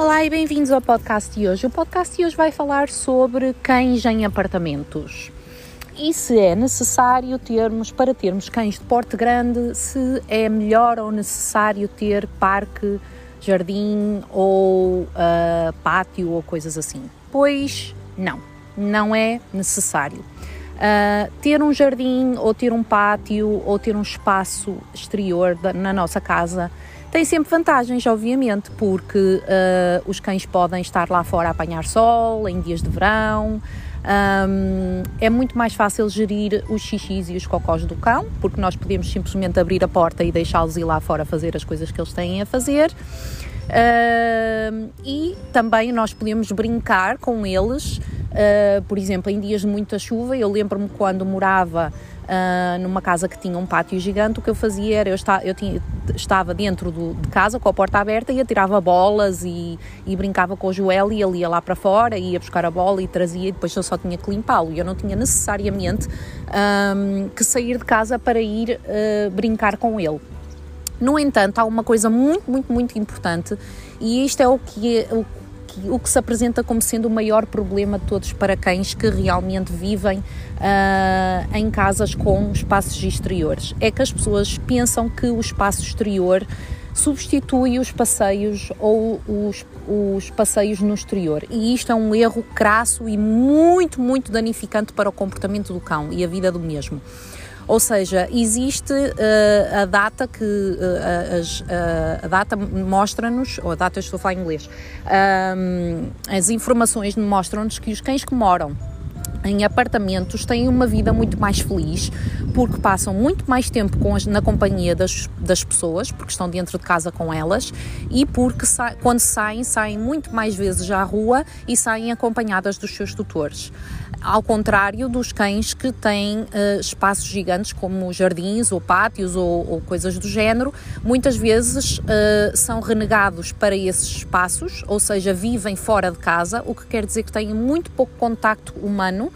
Olá e bem-vindos ao podcast de hoje. O podcast de hoje vai falar sobre cães em apartamentos e se é necessário termos, para termos cães de porte grande, se é melhor ou necessário ter parque, jardim ou uh, pátio ou coisas assim. Pois não, não é necessário. Uh, ter um jardim ou ter um pátio ou ter um espaço exterior na nossa casa tem sempre vantagens, obviamente, porque uh, os cães podem estar lá fora a apanhar sol em dias de verão. Um, é muito mais fácil gerir os xixis e os cocós do cão, porque nós podemos simplesmente abrir a porta e deixá-los ir lá fora fazer as coisas que eles têm a fazer. Uh, e também nós podemos brincar com eles, uh, por exemplo, em dias de muita chuva. Eu lembro-me quando morava uh, numa casa que tinha um pátio gigante, o que eu fazia era, eu, está, eu tinha, estava dentro do, de casa com a porta aberta e atirava bolas e, e brincava com o Joel e ele ia lá para fora, ia buscar a bola e trazia e depois eu só tinha que limpá-lo eu não tinha necessariamente um, que sair de casa para ir uh, brincar com ele. No entanto, há uma coisa muito, muito, muito importante e isto é o que, o que, o que se apresenta como sendo o maior problema de todos para cães que realmente vivem uh, em casas com espaços exteriores. É que as pessoas pensam que o espaço exterior substitui os passeios ou os, os passeios no exterior. E isto é um erro crasso e muito, muito danificante para o comportamento do cão e a vida do mesmo. Ou seja, existe uh, a data que uh, as, uh, a data mostra-nos, ou a data estou a falar em inglês, as informações mostram-nos que os cães que moram em apartamentos têm uma vida muito mais feliz porque passam muito mais tempo as, na companhia das, das pessoas, porque estão dentro de casa com elas e porque sa quando saem, saem muito mais vezes à rua e saem acompanhadas dos seus tutores ao contrário dos cães que têm uh, espaços gigantes como jardins ou pátios ou, ou coisas do género, muitas vezes uh, são renegados para esses espaços, ou seja, vivem fora de casa, o que quer dizer que têm muito pouco contacto humano.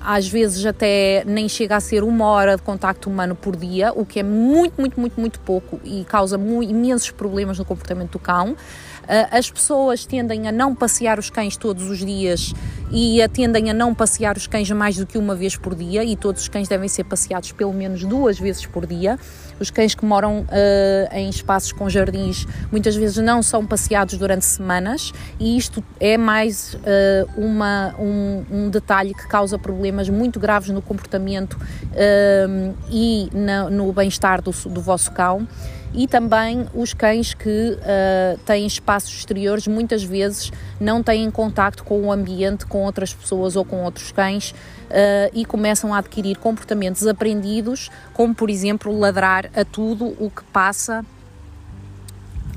às vezes até nem chega a ser uma hora de contacto humano por dia, o que é muito, muito, muito, muito pouco e causa imensos problemas no comportamento do cão. Uh, as pessoas tendem a não passear os cães todos os dias e tendem a não passear os cães mais do que uma vez por dia e todos os cães devem ser passeados pelo menos duas vezes por dia. Os cães que moram uh, em espaços com jardins muitas vezes não são passeados durante semanas e isto é mais uh, uma, um, um, detalhe que causa problemas muito graves no comportamento uh, e na, no bem-estar do, do vosso cão. E também os cães que uh, têm espaços exteriores muitas vezes não têm contacto com o ambiente, com outras pessoas ou com outros cães uh, e começam a adquirir comportamentos aprendidos, como por exemplo ladrar a tudo o que passa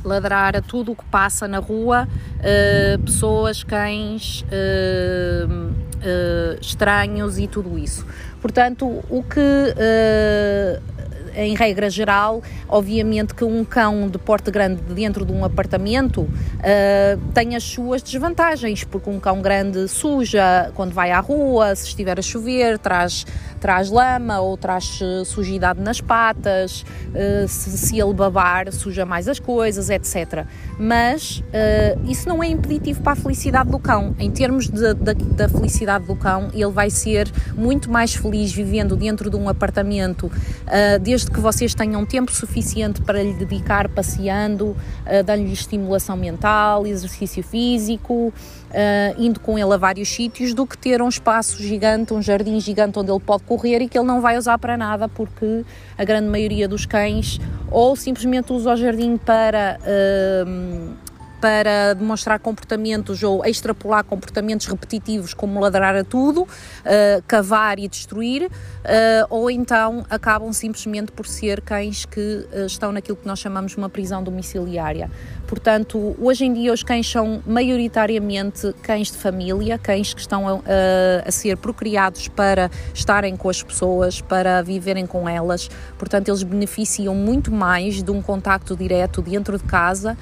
ladrar a tudo o que passa na rua, uh, pessoas, cães, estranhos e tudo isso. Portanto, o que em regra geral, obviamente que um cão de porte grande dentro de um apartamento uh, tem as suas desvantagens, porque um cão grande suja quando vai à rua, se estiver a chover, traz, traz lama ou traz eh, sujidade nas patas, uh, se, se, ele babar, suja mais as coisas, etc. Mas uh, isso não é impeditivo para a felicidade do cão. Em termos de, de, da felicidade do cão, ele vai ser muito mais feliz vivendo dentro de um apartamento, desde desde que vocês tenham tempo suficiente para lhe dedicar passeando, uh, dando-lhe estimulação mental, exercício físico, uh, indo com ele a vários sítios, do que ter um espaço gigante, um jardim gigante onde ele pode correr e que ele não vai usar para nada, porque a grande maioria dos cães ou simplesmente usa o jardim para. Uh, para demonstrar comportamentos ou extrapolar comportamentos repetitivos, como ladrar a tudo, uh, cavar e destruir, uh, ou então acabam simplesmente por ser cães que uh, estão naquilo que nós chamamos de uma prisão domiciliária. Portanto, hoje em dia os cães são maioritariamente cães de família, cães que estão a, a ser procriados para estarem com as pessoas, para viverem com elas. Portanto, eles beneficiam muito mais de um contacto direto dentro de casa,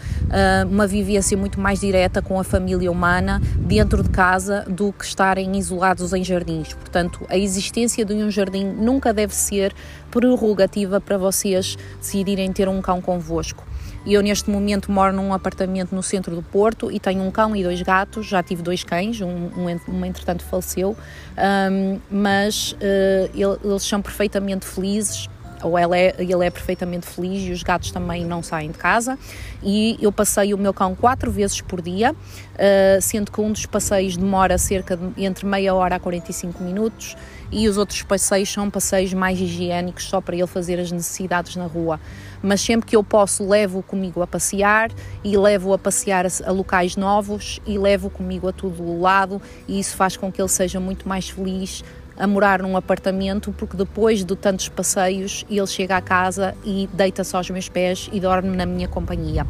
uma vivência convivência muito mais direta com a família humana dentro de casa do que estarem isolados em jardins. Portanto, a existência de um jardim nunca deve ser prerrogativa para vocês decidirem ter um cão convosco. Eu neste momento moro num apartamento no centro do Porto e tenho um cão e dois gatos. Já tive dois cães, um, um, entretanto faleceu, um, mas uh, eles são perfeitamente felizes ou ela é, ele é perfeitamente feliz e os gatos também não saem de casa. E eu passei o meu cão quatro vezes por dia, uh, sendo que um dos passeios demora cerca de entre meia hora a 45 minutos e os outros passeios são passeios mais higiênicos só para ele fazer as necessidades na rua. Mas sempre que eu posso, levo-o comigo a passear e levo-o a passear a, locais novos e levo-o comigo a todo o lado e isso faz com que ele seja muito mais feliz a morar num apartamento, porque depois de tantos passeios ele chega à casa e deita-se aos meus pés e dorme na minha companhia.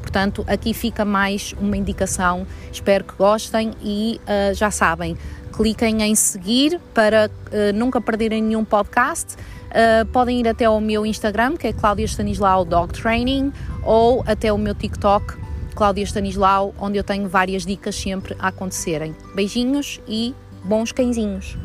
Portanto, aqui fica mais uma indicação. Espero que gostem e uh, já sabem, cliquem em seguir para uh, nunca perderem nenhum podcast. Uh, podem ir até ao meu Instagram, que é Cláudia Stanislau Dog Training, ou até o meu TikTok, Cláudia Stanislau, onde eu tenho várias dicas sempre a acontecerem. Beijinhos e bons cãezinhos!